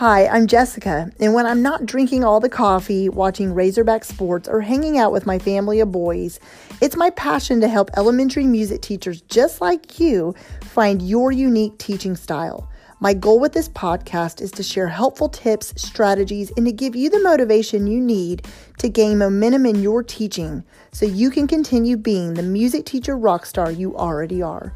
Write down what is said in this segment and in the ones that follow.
Hi, I'm Jessica, and when I'm not drinking all the coffee, watching Razorback sports, or hanging out with my family of boys, it's my passion to help elementary music teachers just like you find your unique teaching style. My goal with this podcast is to share helpful tips, strategies, and to give you the motivation you need to gain momentum in your teaching so you can continue being the music teacher rock star you already are.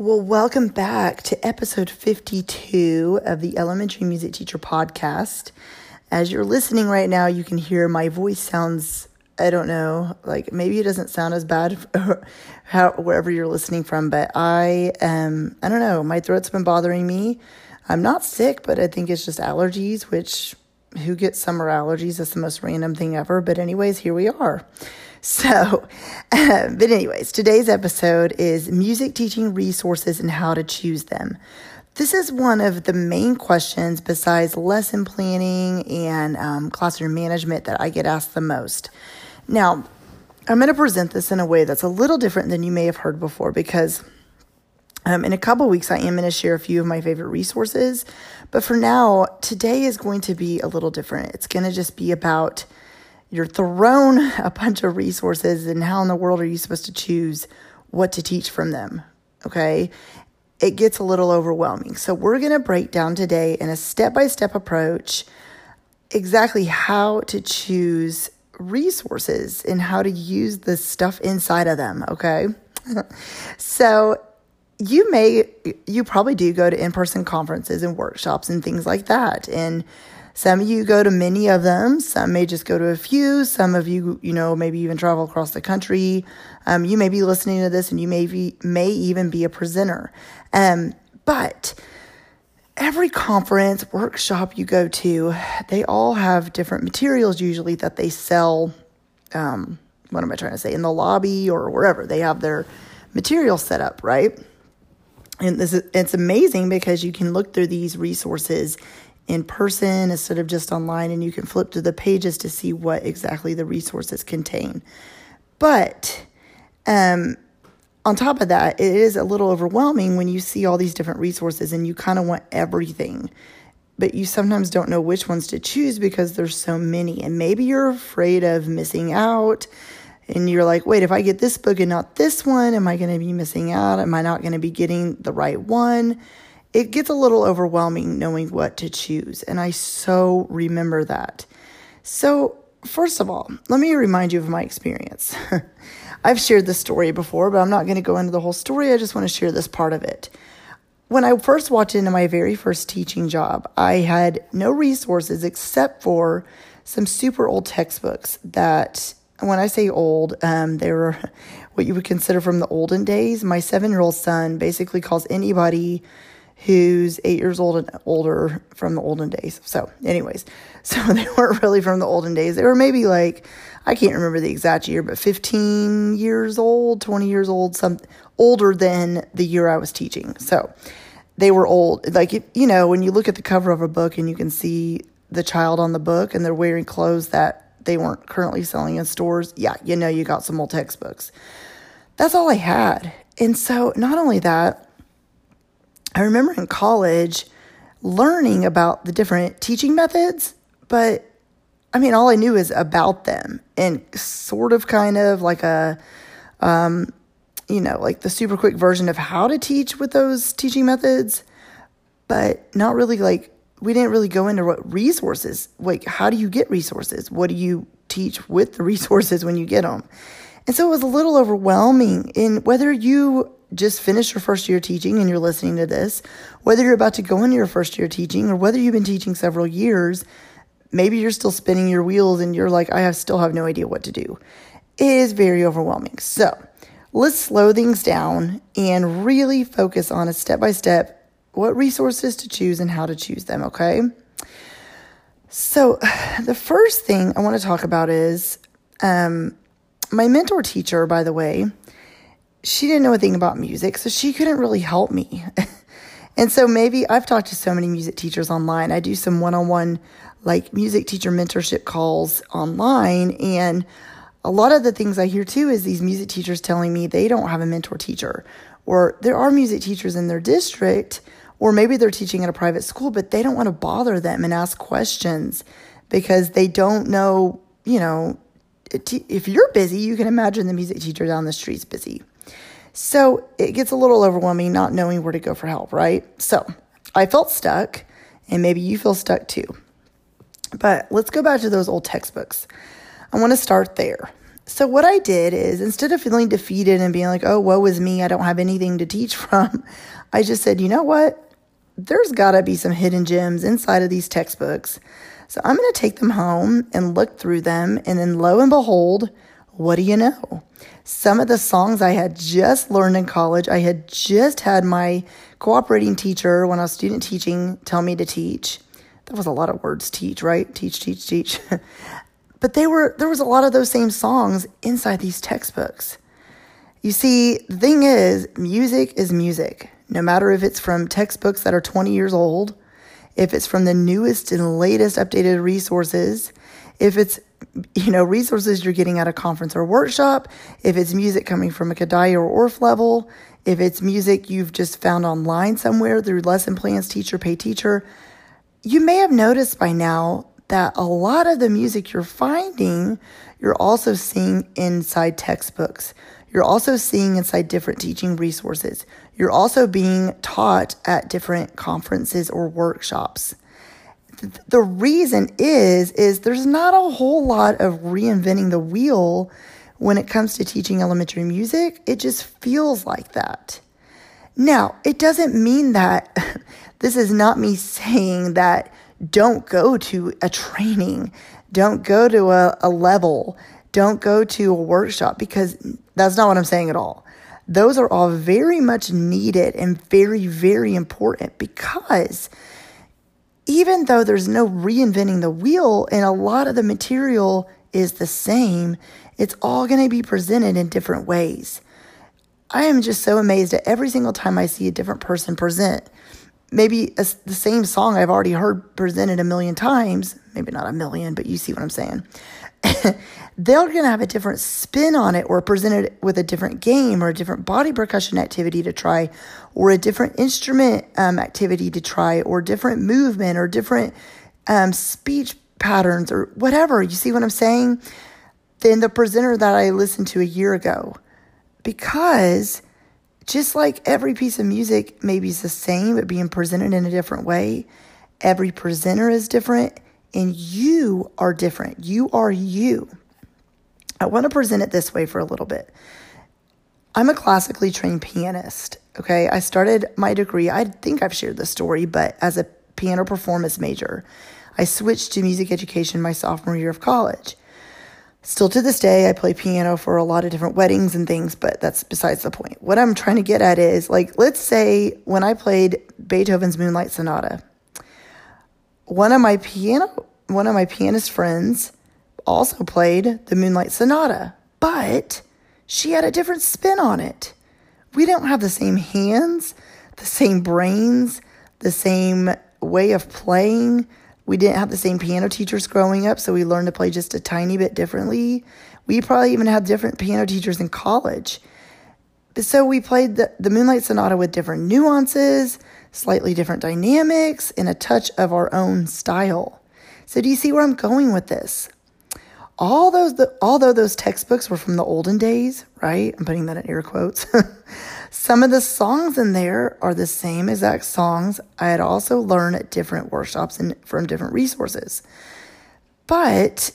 Well, welcome back to episode 52 of the Elementary Music Teacher Podcast. As you're listening right now, you can hear my voice sounds, I don't know, like maybe it doesn't sound as bad how, wherever you're listening from, but I, um, I don't know, my throat's been bothering me. I'm not sick, but I think it's just allergies, which who gets summer allergies? That's the most random thing ever. But, anyways, here we are. So, uh, but, anyways, today's episode is music teaching resources and how to choose them. This is one of the main questions besides lesson planning and um, classroom management that I get asked the most. Now, I'm going to present this in a way that's a little different than you may have heard before because um, in a couple weeks, I am going to share a few of my favorite resources. But for now, today is going to be a little different. It's going to just be about you're thrown a bunch of resources, and how in the world are you supposed to choose what to teach from them? Okay. It gets a little overwhelming. So, we're going to break down today in a step by step approach exactly how to choose resources and how to use the stuff inside of them. Okay. so, you may, you probably do go to in person conferences and workshops and things like that. And some of you go to many of them. Some may just go to a few. Some of you, you know, maybe even travel across the country. Um, you may be listening to this and you may be, may even be a presenter. Um, but every conference, workshop you go to, they all have different materials usually that they sell. Um, what am I trying to say? In the lobby or wherever they have their material set up, right? And this is, it's amazing because you can look through these resources in person instead of just online, and you can flip through the pages to see what exactly the resources contain. But um, on top of that, it is a little overwhelming when you see all these different resources and you kind of want everything. But you sometimes don't know which ones to choose because there's so many. And maybe you're afraid of missing out and you're like, wait, if I get this book and not this one, am I going to be missing out? Am I not going to be getting the right one? It gets a little overwhelming knowing what to choose, and I so remember that. So, first of all, let me remind you of my experience. I've shared this story before, but I'm not going to go into the whole story. I just want to share this part of it. When I first walked into my very first teaching job, I had no resources except for some super old textbooks that when I say old, um, they were what you would consider from the olden days. My seven year old son basically calls anybody who's eight years old and older from the olden days. So, anyways, so they weren't really from the olden days. They were maybe like, I can't remember the exact year, but 15 years old, 20 years old, some older than the year I was teaching. So, they were old. Like, you know, when you look at the cover of a book and you can see the child on the book and they're wearing clothes that they weren't currently selling in stores, yeah, you know, you got some old textbooks. That's all I had. And so, not only that, I remember in college learning about the different teaching methods, but I mean, all I knew is about them and sort of kind of like a, um, you know, like the super quick version of how to teach with those teaching methods, but not really like we didn't really go into what resources, like how do you get resources? What do you teach with the resources when you get them? And so it was a little overwhelming in whether you just finished your first year teaching and you're listening to this, whether you're about to go into your first year teaching or whether you've been teaching several years, maybe you're still spinning your wheels and you're like, I have still have no idea what to do. It is very overwhelming. So let's slow things down and really focus on a step by step what resources to choose and how to choose them, okay? So, the first thing I want to talk about is um, my mentor teacher, by the way, she didn't know a thing about music, so she couldn't really help me. and so maybe I've talked to so many music teachers online. I do some one on one, like music teacher mentorship calls online. And a lot of the things I hear too is these music teachers telling me they don't have a mentor teacher, or there are music teachers in their district Or maybe they're teaching at a private school, but they don't want to bother them and ask questions because they don't know, you know, if you're busy, you can imagine the music teacher down the street's busy. So it gets a little overwhelming not knowing where to go for help, right? So I felt stuck, and maybe you feel stuck too. But let's go back to those old textbooks. I want to start there. So, what I did is instead of feeling defeated and being like, oh, woe is me, I don't have anything to teach from, I just said, you know what? There's got to be some hidden gems inside of these textbooks. So, I'm going to take them home and look through them. And then, lo and behold, what do you know? Some of the songs I had just learned in college, I had just had my cooperating teacher when I was student teaching tell me to teach. That was a lot of words, teach, right? Teach, teach, teach. But they were there was a lot of those same songs inside these textbooks. You see, the thing is, music is music. No matter if it's from textbooks that are 20 years old, if it's from the newest and latest updated resources, if it's you know resources you're getting at a conference or workshop, if it's music coming from a Kodály or Orff level, if it's music you've just found online somewhere through lesson plans, teacher pay teacher, you may have noticed by now that a lot of the music you're finding, you're also seeing inside textbooks. You're also seeing inside different teaching resources. You're also being taught at different conferences or workshops. The reason is is there's not a whole lot of reinventing the wheel when it comes to teaching elementary music. It just feels like that. Now, it doesn't mean that this is not me saying that don't go to a training, don't go to a, a level, don't go to a workshop because that's not what I'm saying at all. Those are all very much needed and very, very important because even though there's no reinventing the wheel and a lot of the material is the same, it's all going to be presented in different ways. I am just so amazed at every single time I see a different person present maybe a, the same song I've already heard presented a million times, maybe not a million, but you see what I'm saying. They're going to have a different spin on it or present it with a different game or a different body percussion activity to try or a different instrument um, activity to try or different movement or different um, speech patterns or whatever. You see what I'm saying? Than the presenter that I listened to a year ago. Because just like every piece of music maybe is the same, but being presented in a different way, every presenter is different, and you are different. You are you. I want to present it this way for a little bit. I'm a classically trained pianist. Okay. I started my degree, I think I've shared this story, but as a piano performance major, I switched to music education my sophomore year of college. Still to this day, I play piano for a lot of different weddings and things, but that's besides the point. What I'm trying to get at is like, let's say when I played Beethoven's Moonlight Sonata, one of my piano, one of my pianist friends also played the Moonlight Sonata, but she had a different spin on it. We don't have the same hands, the same brains, the same way of playing, we didn't have the same piano teachers growing up, so we learned to play just a tiny bit differently. We probably even had different piano teachers in college. So we played the, the Moonlight Sonata with different nuances, slightly different dynamics, and a touch of our own style. So do you see where I'm going with this? All those, the, although those textbooks were from the olden days, right? I'm putting that in air quotes. Some of the songs in there are the same exact songs I had also learned at different workshops and from different resources. But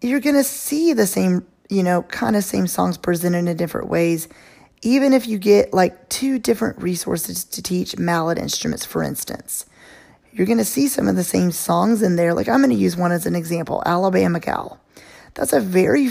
you're going to see the same, you know, kind of same songs presented in different ways, even if you get like two different resources to teach mallet instruments, for instance. You're going to see some of the same songs in there. Like I'm going to use one as an example Alabama Gal. That's a very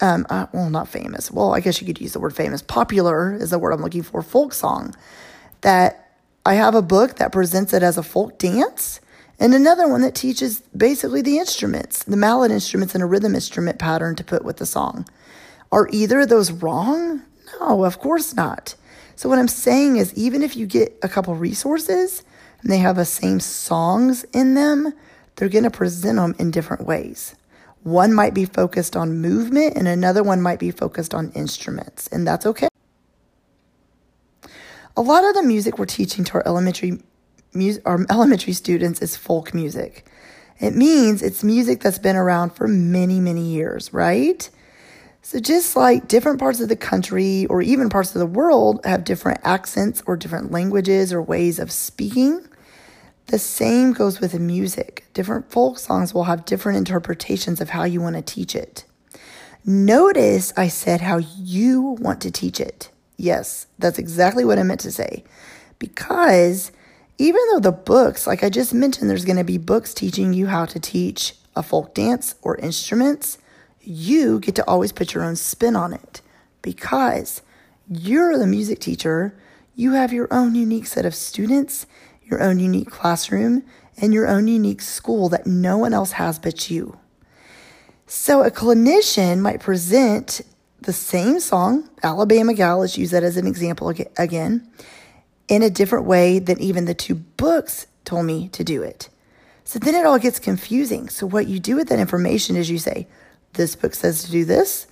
um, uh, well, not famous. Well, I guess you could use the word famous. Popular is the word I'm looking for. Folk song. That I have a book that presents it as a folk dance, and another one that teaches basically the instruments, the mallet instruments, and a rhythm instrument pattern to put with the song. Are either of those wrong? No, of course not. So what I'm saying is, even if you get a couple resources and they have the same songs in them, they're going to present them in different ways. One might be focused on movement and another one might be focused on instruments, and that's okay. A lot of the music we're teaching to our elementary music, our elementary students is folk music. It means it's music that's been around for many, many years, right? So, just like different parts of the country or even parts of the world have different accents or different languages or ways of speaking, the same goes with music. Different folk songs will have different interpretations of how you want to teach it. Notice I said how you want to teach it. Yes, that's exactly what I meant to say. Because even though the books, like I just mentioned, there's going to be books teaching you how to teach a folk dance or instruments, you get to always put your own spin on it. Because you're the music teacher, you have your own unique set of students your own unique classroom, and your own unique school that no one else has but you. So a clinician might present the same song, Alabama Gal, let's use that as an example again, in a different way than even the two books told me to do it. So then it all gets confusing. So what you do with that information is you say, this book says to do this,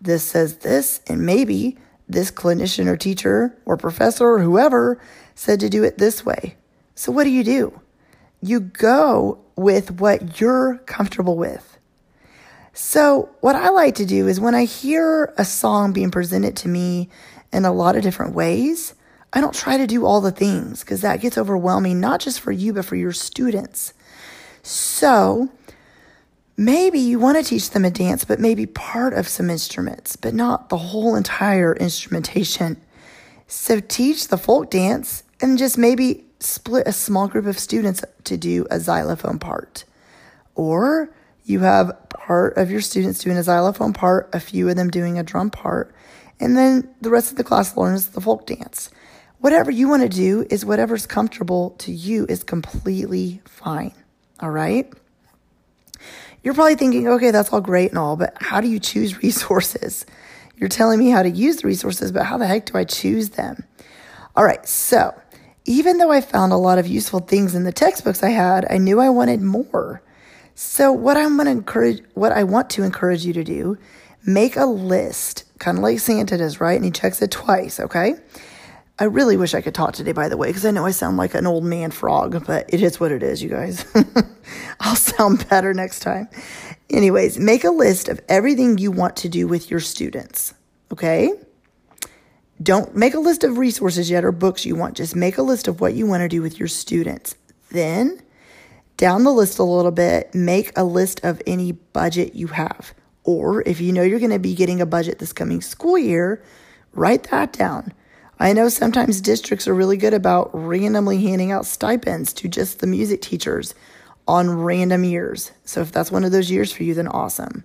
this says this, and maybe this clinician or teacher or professor or whoever said to do it this way. So, what do you do? You go with what you're comfortable with. So, what I like to do is when I hear a song being presented to me in a lot of different ways, I don't try to do all the things because that gets overwhelming, not just for you, but for your students. So, maybe you want to teach them a dance, but maybe part of some instruments, but not the whole entire instrumentation. So, teach the folk dance and just maybe split a small group of students to do a xylophone part. Or you have part of your students doing a xylophone part, a few of them doing a drum part, and then the rest of the class learns the folk dance. Whatever you want to do is whatever's comfortable to you is completely fine. All right? You're probably thinking, okay, that's all great and all, but how do you choose resources? You're telling me how to use the resources, but how the heck do I choose them? All right, so even though I found a lot of useful things in the textbooks I had, I knew I wanted more. So what I'm going to encourage, what I want to encourage you to do, make a list, kind of like Santa does, right? And he checks it twice, okay? I really wish I could talk today, by the way, because I know I sound like an old man frog, but it is what it is, you guys. I'll sound better next time. Anyways, make a list of everything you want to do with your students, okay? Don't make a list of resources yet or books you want. Just make a list of what you want to do with your students. Then, down the list a little bit, make a list of any budget you have. Or if you know you're going to be getting a budget this coming school year, write that down. I know sometimes districts are really good about randomly handing out stipends to just the music teachers on random years. So if that's one of those years for you, then awesome.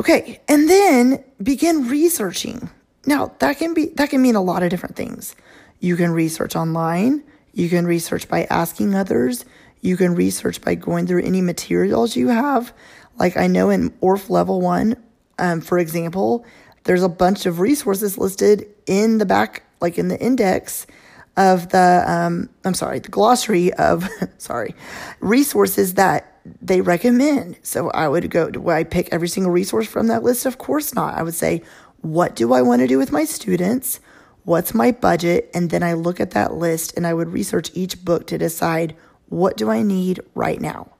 Okay, and then begin researching. Now, that can be that can mean a lot of different things. You can research online, you can research by asking others, you can research by going through any materials you have. Like I know in Orff level 1, um, for example, there's a bunch of resources listed in the back like in the index of the um, I'm sorry, the glossary of sorry, resources that they recommend. So I would go, do I pick every single resource from that list? Of course not. I would say, what do I want to do with my students? What's my budget? And then I look at that list and I would research each book to decide what do I need right now.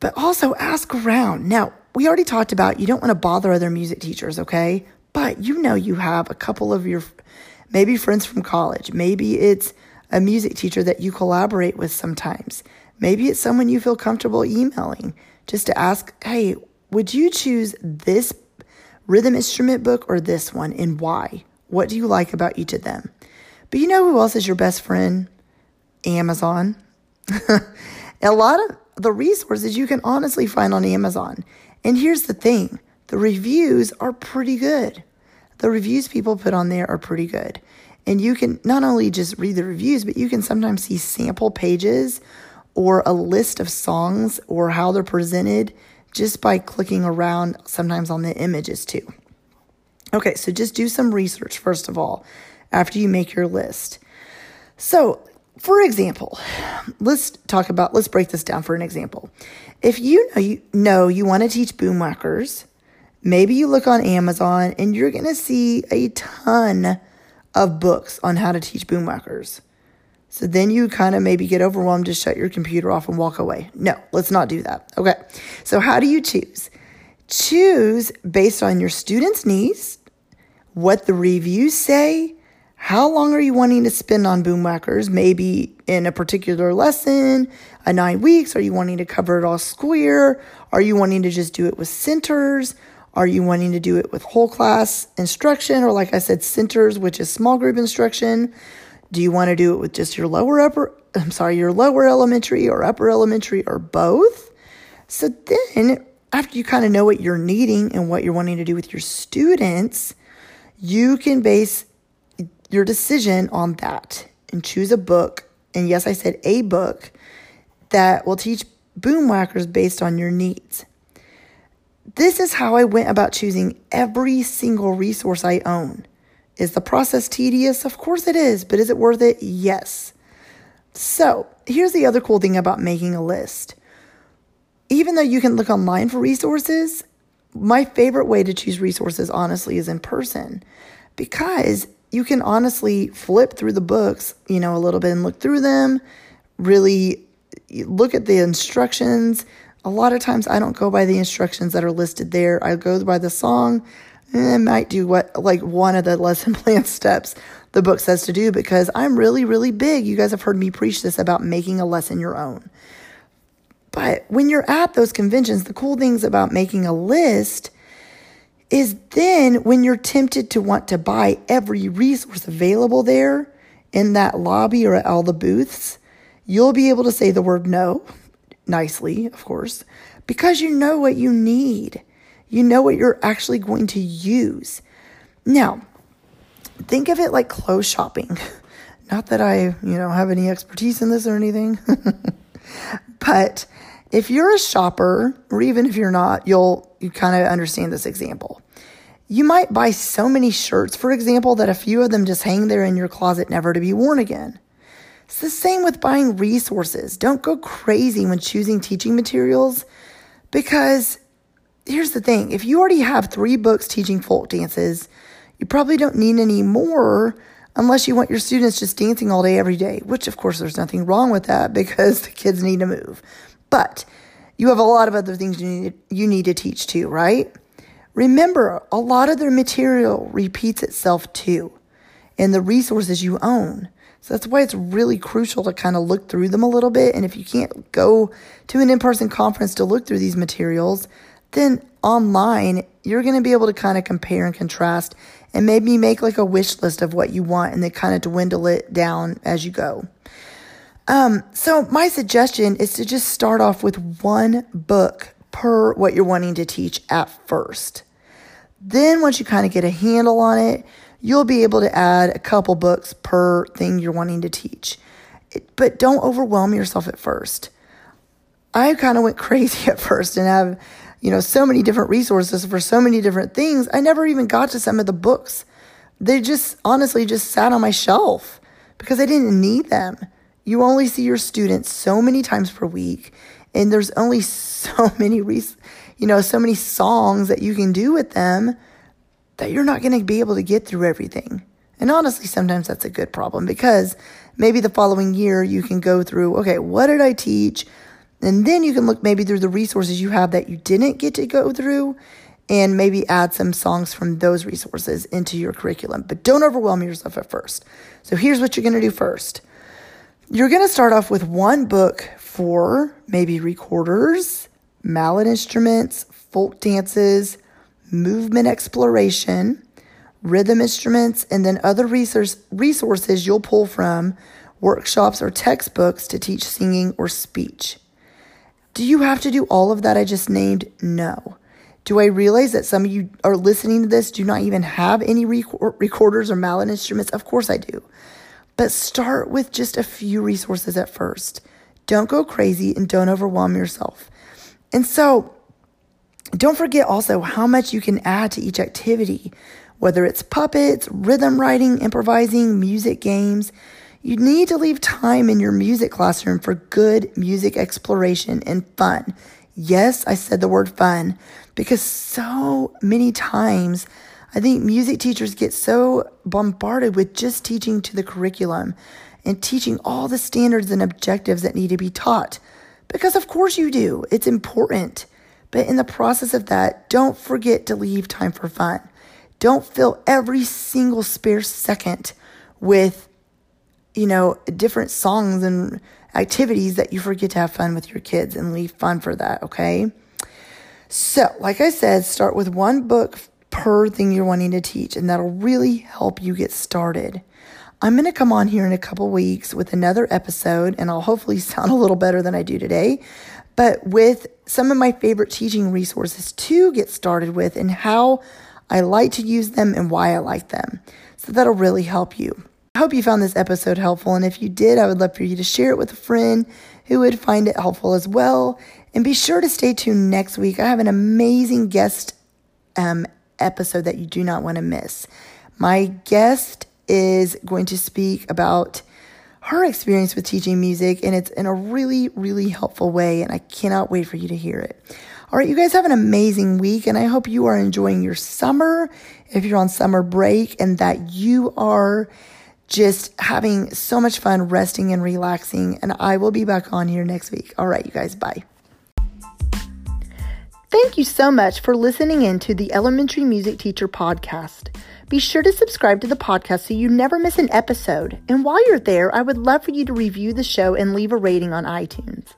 But also ask around. Now, we already talked about you don't want to bother other music teachers, okay? But you know you have a couple of your maybe friends from college. Maybe it's a music teacher that you collaborate with sometimes. Maybe it's someone you feel comfortable emailing just to ask, hey, would you choose this rhythm instrument book or this one and why? What do you like about each of them? But you know who else is your best friend? Amazon. a lot of the resources you can honestly find on Amazon. And here's the thing the reviews are pretty good. The reviews people put on there are pretty good. And you can not only just read the reviews, but you can sometimes see sample pages or a list of songs or how they're presented just by clicking around sometimes on the images too. Okay, so just do some research first of all after you make your list. So, for example, let's talk about let's break this down for an example. If you know you know you want to teach boomwhackers, maybe you look on Amazon and you're going to see a ton of books on how to teach boomwhackers. So then you kind of maybe get overwhelmed, just shut your computer off and walk away. No, let's not do that. Okay. So, how do you choose? Choose based on your students' needs, what the reviews say, how long are you wanting to spend on boomwhackers? Maybe in a particular lesson, a nine weeks? Are you wanting to cover it all school year? Are you wanting to just do it with centers? Are you wanting to do it with whole class instruction? Or, like I said, centers, which is small group instruction? Do you want to do it with just your lower upper, I'm sorry, your lower elementary or upper elementary or both? So then, after you kind of know what you're needing and what you're wanting to do with your students, you can base your decision on that and choose a book. And yes, I said a book that will teach boomwhackers based on your needs. This is how I went about choosing every single resource I own. Is the process tedious? Of course it is, but is it worth it? Yes. So, here's the other cool thing about making a list. Even though you can look online for resources, my favorite way to choose resources, honestly, is in person because you can honestly flip through the books, you know, a little bit and look through them, really look at the instructions. A lot of times I don't go by the instructions that are listed there. I go by the song and I might do what like one of the lesson plan steps the book says to do because I'm really, really big. You guys have heard me preach this about making a lesson your own. But when you're at those conventions, the cool things about making a list is then when you're tempted to want to buy every resource available there in that lobby or at all the booths, you'll be able to say the word no, nicely, of course, because you know what you need. You know what you're actually going to use. Now, think of it like clothes shopping. Not that I, you know, have any expertise in this or anything. but if you're a shopper, or even if you're not, you'll you kind of understand this example. You might buy so many shirts, for example, that a few of them just hang there in your closet never to be worn again. It's the same with buying resources. Don't go crazy when choosing teaching materials because here's the thing if you already have three books teaching folk dances, you probably don't need any more unless you want your students just dancing all day, every day, which of course there's nothing wrong with that because the kids need to move. But you have a lot of other things you need, you need to teach too, right? Remember, a lot of their material repeats itself too in the resources you own. So that's why it's really crucial to kind of look through them a little bit. And if you can't go to an in person conference to look through these materials, then online, you're going to be able to kind of compare and contrast and maybe make like a wish list of what you want and then kind of dwindle it down as you go. Um, so my suggestion is to just start off with one book per what you're wanting to teach at first. Then once you kind of get a handle on it, you'll be able to add a couple books per thing you're wanting to teach. It, but don't overwhelm yourself at first. I kind of went crazy at first and have you know, so many different resources for so many different things. I never even got to some of the books. They just honestly just sat on my shelf because I didn't need them. You only see your students so many times per week, and there's only so many, res- you know, so many songs that you can do with them that you're not going to be able to get through everything. And honestly, sometimes that's a good problem because maybe the following year you can go through, okay, what did I teach? And then you can look maybe through the resources you have that you didn't get to go through and maybe add some songs from those resources into your curriculum. But don't overwhelm yourself at first. So here's what you're going to do first you're going to start off with one book for maybe recorders, mallet instruments, folk dances, movement exploration, rhythm instruments, and then other resource, resources you'll pull from workshops or textbooks to teach singing or speech. Do you have to do all of that I just named? No. Do I realize that some of you are listening to this do not even have any recorders or mallet instruments? Of course I do. But start with just a few resources at first. Don't go crazy and don't overwhelm yourself. And so, don't forget also how much you can add to each activity, whether it's puppets, rhythm writing, improvising, music games. You need to leave time in your music classroom for good music exploration and fun. Yes, I said the word fun because so many times I think music teachers get so bombarded with just teaching to the curriculum and teaching all the standards and objectives that need to be taught. Because of course you do, it's important. But in the process of that, don't forget to leave time for fun. Don't fill every single spare second with, you know, different songs and activities that you forget to have fun with your kids and leave fun for that, okay? So, like I said, start with one book per thing you're wanting to teach, and that'll really help you get started. I'm going to come on here in a couple weeks with another episode, and I'll hopefully sound a little better than I do today, but with some of my favorite teaching resources to get started with and how I like to use them and why I like them. So that'll really help you. I hope you found this episode helpful, and if you did, I would love for you to share it with a friend who would find it helpful as well. And be sure to stay tuned next week. I have an amazing guest um, episode that you do not want to miss. My guest is going to speak about her experience with teaching music, and it's in a really, really helpful way, and I cannot wait for you to hear it. All right, you guys have an amazing week, and I hope you are enjoying your summer if you're on summer break, and that you are just having so much fun resting and relaxing. And I will be back on here next week. All right, you guys, bye. Thank you so much for listening in to the Elementary Music Teacher Podcast. Be sure to subscribe to the podcast so you never miss an episode. And while you're there, I would love for you to review the show and leave a rating on iTunes.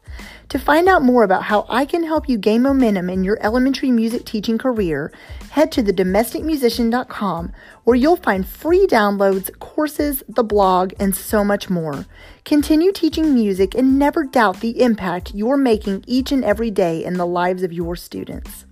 To find out more about how I can help you gain momentum in your elementary music teaching career, head to thedomesticmusician.com where you'll find free downloads, courses, the blog, and so much more. Continue teaching music and never doubt the impact you're making each and every day in the lives of your students.